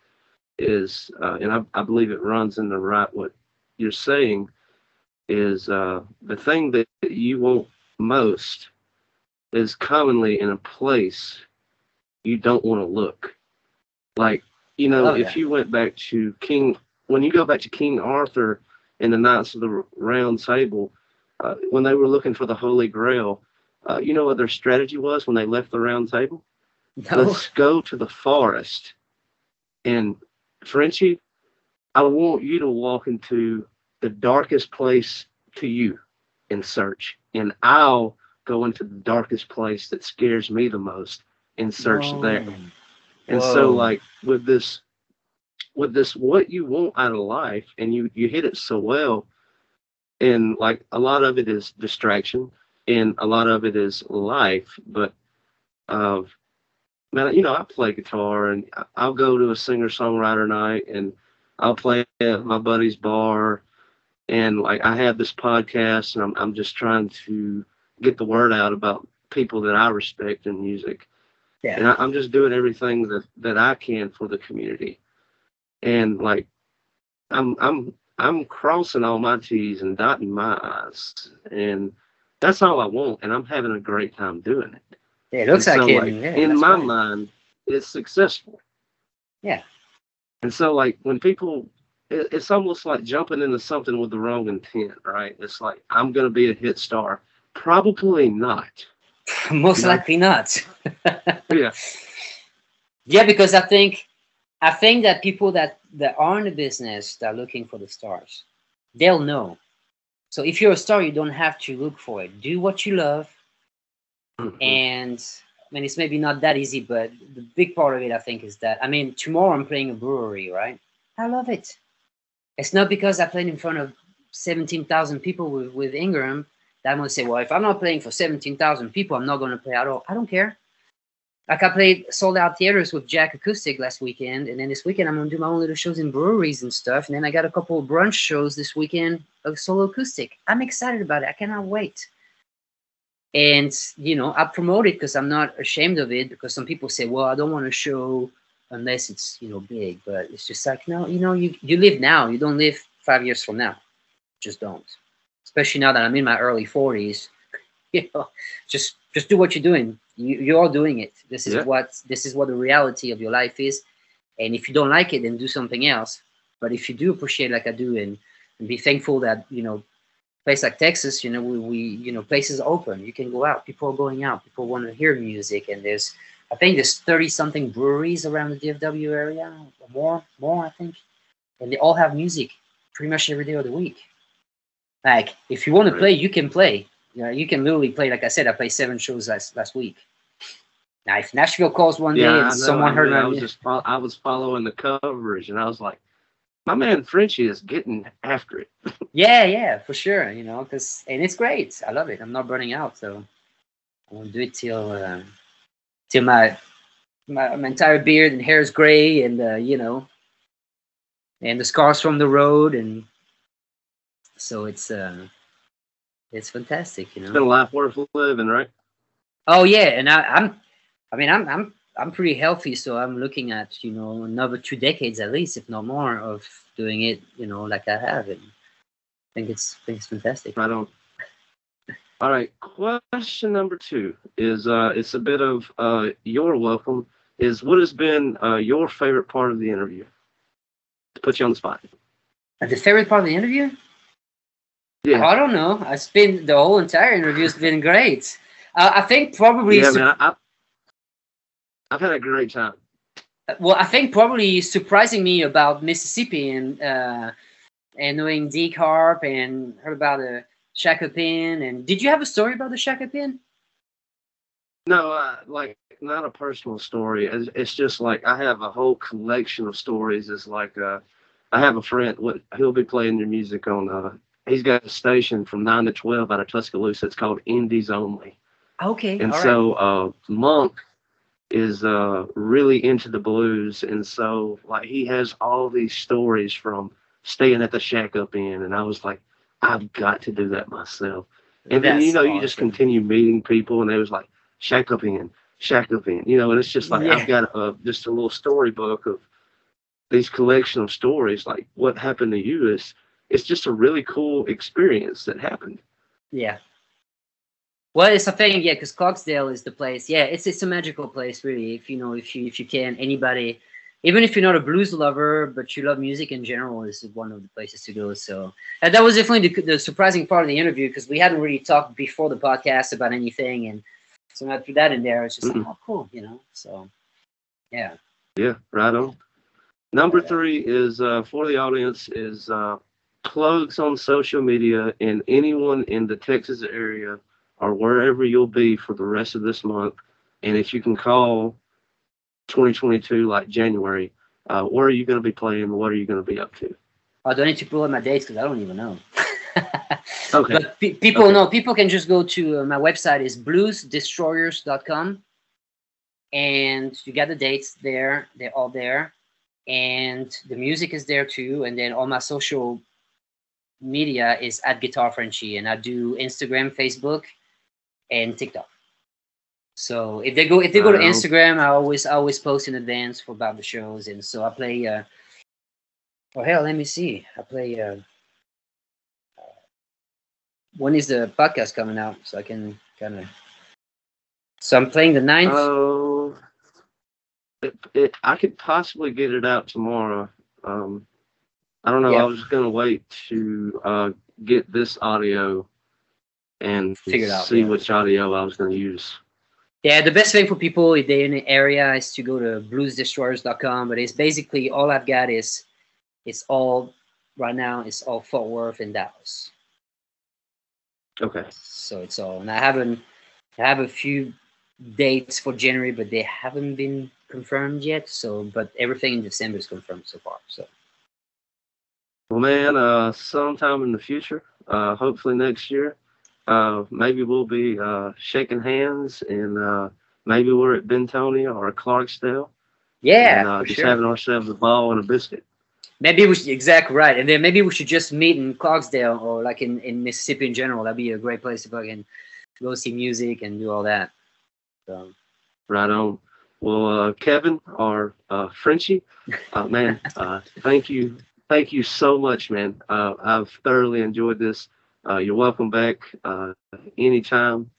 is, uh, and I, I, believe it runs in the right what you're saying is uh, the thing that you want most is commonly in a place you don't want to look. Like, you know, oh, yeah. if you went back to King, when you go back to King Arthur and the Knights of the Round Table, uh, when they were looking for the Holy Grail, uh, you know what their strategy was when they left the Round Table? No. Let's go to the forest. And Frenchie, I want you to walk into the darkest place to you in search. And I'll go into the darkest place that scares me the most in search Whoa. there. And Whoa. so like with this with this what you want out of life and you you hit it so well and like a lot of it is distraction and a lot of it is life but of man, you know, I play guitar and I'll go to a singer songwriter night and I'll play at my buddy's bar. And like I have this podcast and I'm, I'm just trying to get the word out about people that I respect in music. Yeah. And I, I'm just doing everything that, that I can for the community. And like I'm I'm I'm crossing all my T's and dotting my I's. And that's all I want. And I'm having a great time doing it. Yeah, it looks And like so, like, yeah, in my mind, it's successful. Yeah. And so, like, when people, it, it's almost like jumping into something with the wrong intent, right? It's like, I'm going to be a hit star. Probably not. Most Yeah. likely not. Yeah. Yeah, because I think I think that people that that are in the business that are looking for the stars, they'll know. So if you're a star, you don't have to look for it. Do what you love, Mhm. and I mean it's maybe not that easy, but the big part of it I think is that I mean tomorrow I'm playing a brewery, right? I love it. It's not because I played in front of seventeen thousand people with with Ingram that I'm gonna say, well, if I'm not playing for seventeen thousand people, I'm not gonna play at all. I don't care. Like I played sold out theaters with Jack Acoustic last weekend, and then this weekend I'm gonna do my own little shows in breweries and stuff. And then I got a couple of brunch shows this weekend of solo acoustic. I'm excited about it. I cannot wait. And you know, I promote it because I'm not ashamed of it. Because some people say, "Well, I don't want to show unless it's you know big," but it's just like, no, you know, you you live now. You don't live five years from now. Just don't. Especially now that I'm in my early 40s. You know, just just do what you're doing. You you're doing it. This is Yeah. what this is what the reality of your life is. And if you don't like it, then do something else. But if you do appreciate like I do and, and be thankful that, you know, place like Texas, you know, we, we you know, places open. You can go out. People are going out. People want to hear music. And there's I think there's 30 something breweries around the DFW area. Or more, more, I think. And they all have music pretty much every day of the week. Like if you want to play, you can play. You know, you can literally play. Like I said, I played seven shows last last week. Now, if Nashville calls one day Yeah, I and know. someone I, heard mean, I was just I was following the coverage, and I was like, my man Frenchie is getting after it. Yeah, yeah, for sure. You know, because and it's great. I love it. I'm not burning out, so I won't do it till uh, till my, my my entire beard and hair is gray, and uh, you know, and the scars from the road, and so it's uh, it's fantastic. You know, it's been a life worth living, right? Oh yeah, and I, I'm, I mean, I'm I'm I'm pretty healthy, so I'm looking at you know another two decades at least, if not more, of doing it. You know, like I have, and I think it's fantastic. I think it's fantastic. Right on. All right. Question number two is uh, it's a bit of uh, your welcome. Is what has been uh, your favorite part of the interview? To put you on the spot. And the favorite part of the interview? Yeah. I don't know. It's been the whole entire interview's been great. Uh, I think probably. Yeah, su- man. I, I've had a great time. well, I think probably surprising me about Mississippi and uh, and knowing Deke Harp and heard about the Shack Up Inn. And did you have a story about the Shack Up Inn? No, uh, like not a personal story. It's, it's just like I have a whole collection of stories. It's like uh, I have a friend. What he'll be playing your music on. He's got a station from nine to twelve out of Tuscaloosa. It's called Indies Only. Okay. And all right. so uh, Monk is uh, really into the blues, and so like he has all these stories from staying at the Shack Up Inn, and I was like, I've got to do that myself. And then you That's know you just continue meeting people, and it was like Shack Up Inn, Shack Up Inn, you know, and it's just like Yeah. I've got a, just a little storybook of these collection of stories, like what happened to you is it's just a really cool experience that happened. Yeah. Well, it's a thing, yeah, because Clarksdale is the place. Yeah, it's it's a magical place, really. If you know, if you if you can, anybody, even if you're not a blues lover, but you love music in general, is one of the places to go. So and that was definitely the, the surprising part of the interview because we hadn't really talked before the podcast about anything, and so I threw that in there, it's just like, Mm-mm. oh, cool, you know. So yeah, Yeah, right on. Number three is uh, for the audience is uh, plugs on social media and anyone in the Texas area or wherever you'll be for the rest of this month. And if you can call 2022 like January, uh, where are you going to be playing? What are you going to be up to? I don't need to pull up my dates because I don't even know. Okay. But pe- people Okay. know people can just go to uh, my website is bluesdestroyers.com and you got the dates there. They're all there. And the music is there too. And then all my social media is at Guitar Frenchie. And I do Instagram, Facebook, and TikTok. So if they go if they go to Instagram, I always I always post in advance for about the shows, and so I play. uh Oh hell, let me see. I play. uh When is the podcast coming out? So I can kind of. So I'm playing the ninth. Oh, it, it, I could possibly get it out tomorrow. Um, I don't know. I was just gonna wait to uh, get this audio and Figure out, see yeah. which audio I was gonna use. Yeah, the best thing for people if they're in the area is to go to bluesdestroyers.com. But it's basically all I've got is it's all right now. It's all Fort Worth and Dallas. Okay. So it's all, and I haven't. I have a few dates for January, but they haven't been confirmed yet. So, but everything in December is confirmed so far. So Well, man, uh, sometime in the future, uh, hopefully next year, uh, maybe we'll be uh, shaking hands and uh, maybe we're at Bentonia or Clarksdale. yeah, and, uh, just sure. having ourselves a ball and a biscuit. Maybe we should exactly right, and then maybe we should just meet in Clarksdale or like in, in Mississippi in general. That'd be a great place to fucking go see music and do all that. So Right on. Well, uh, Kevin or uh, Frenchie, uh, man, uh, thank you, thank you so much, man. Uh, I've thoroughly enjoyed this. Uh, you're welcome back uh, anytime.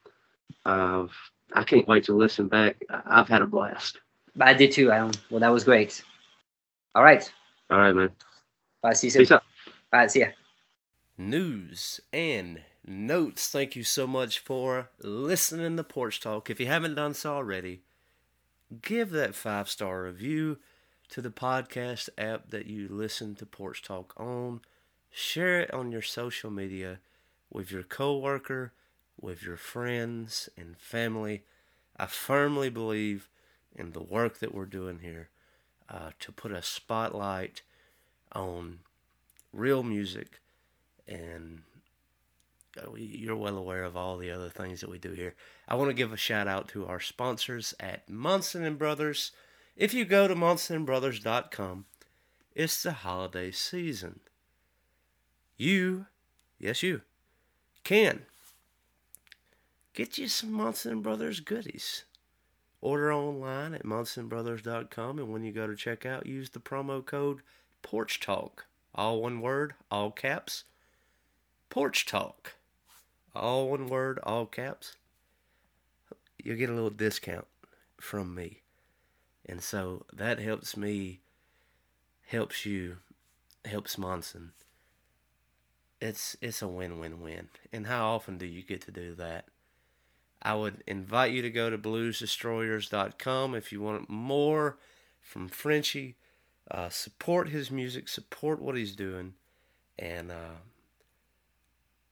Uh, I can't wait to listen back. I- I've had a blast. I did too. I don't, well, that was great. All right, All right, man. bye. See you soon. Peace out. All right, see ya. news and notes. Thank you so much for listening to Porch Talk. If you haven't done so already, give that five star review to the podcast app that you listen to Porch Talk on. Share it on your social media with your coworker, with your friends and family. I firmly believe in the work that we're doing here uh, to put a spotlight on real music and uh, you're well aware of all the other things that we do here. I want to give a shout out to our sponsors at Munson and Brothers. If you go to munsonandbrothers.com, it's the holiday season. You, yes you, can get you some Munson and Brothers goodies. Order online at MunsonBrothers.com, and when you go to checkout, use the promo code Porch Talk. All one word, all caps. Porch Talk. All one word, all caps. You'll get a little discount from me. And so that helps me, helps you, helps Munson. It's it's a win-win-win. And how often do you get to do that? I would invite you to go to bluesdestroyers.com if you want more from Frenchie. Uh, support his music, support what he's doing, and uh,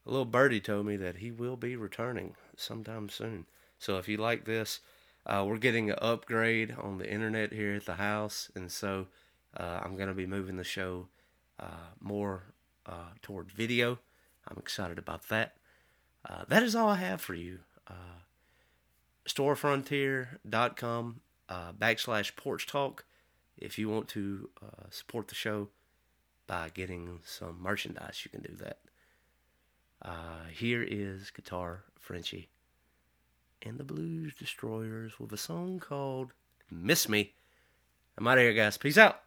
a little birdie told me that he will be returning sometime soon. So if you like this, uh, we're getting an upgrade on the internet here at the house, and so uh, I'm going to be moving the show uh, more uh, toward video. I'm excited about that. Uh, that is all I have for you. Storefrontier.com backslash porch talk if you want to support the show by getting some merchandise you can do that uh, here is guitar frenchie and the blues destroyers with a song called miss me. I'm out of here guys. Peace out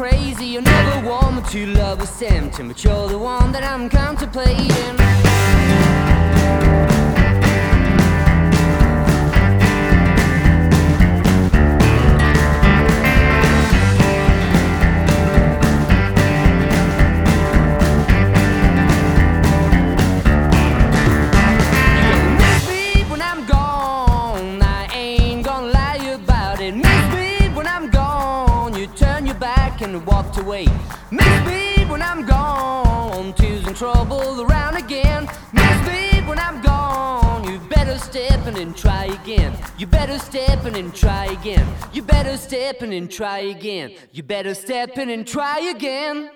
crazy. You're never woman to love is tempting, but you're the one that I'm contemplating. Away. Miss me when I'm gone. Teasing trouble around again. Miss me when I'm gone. You better step in and try again. You better step in and try again. You better step in and try again. You better step in and try again.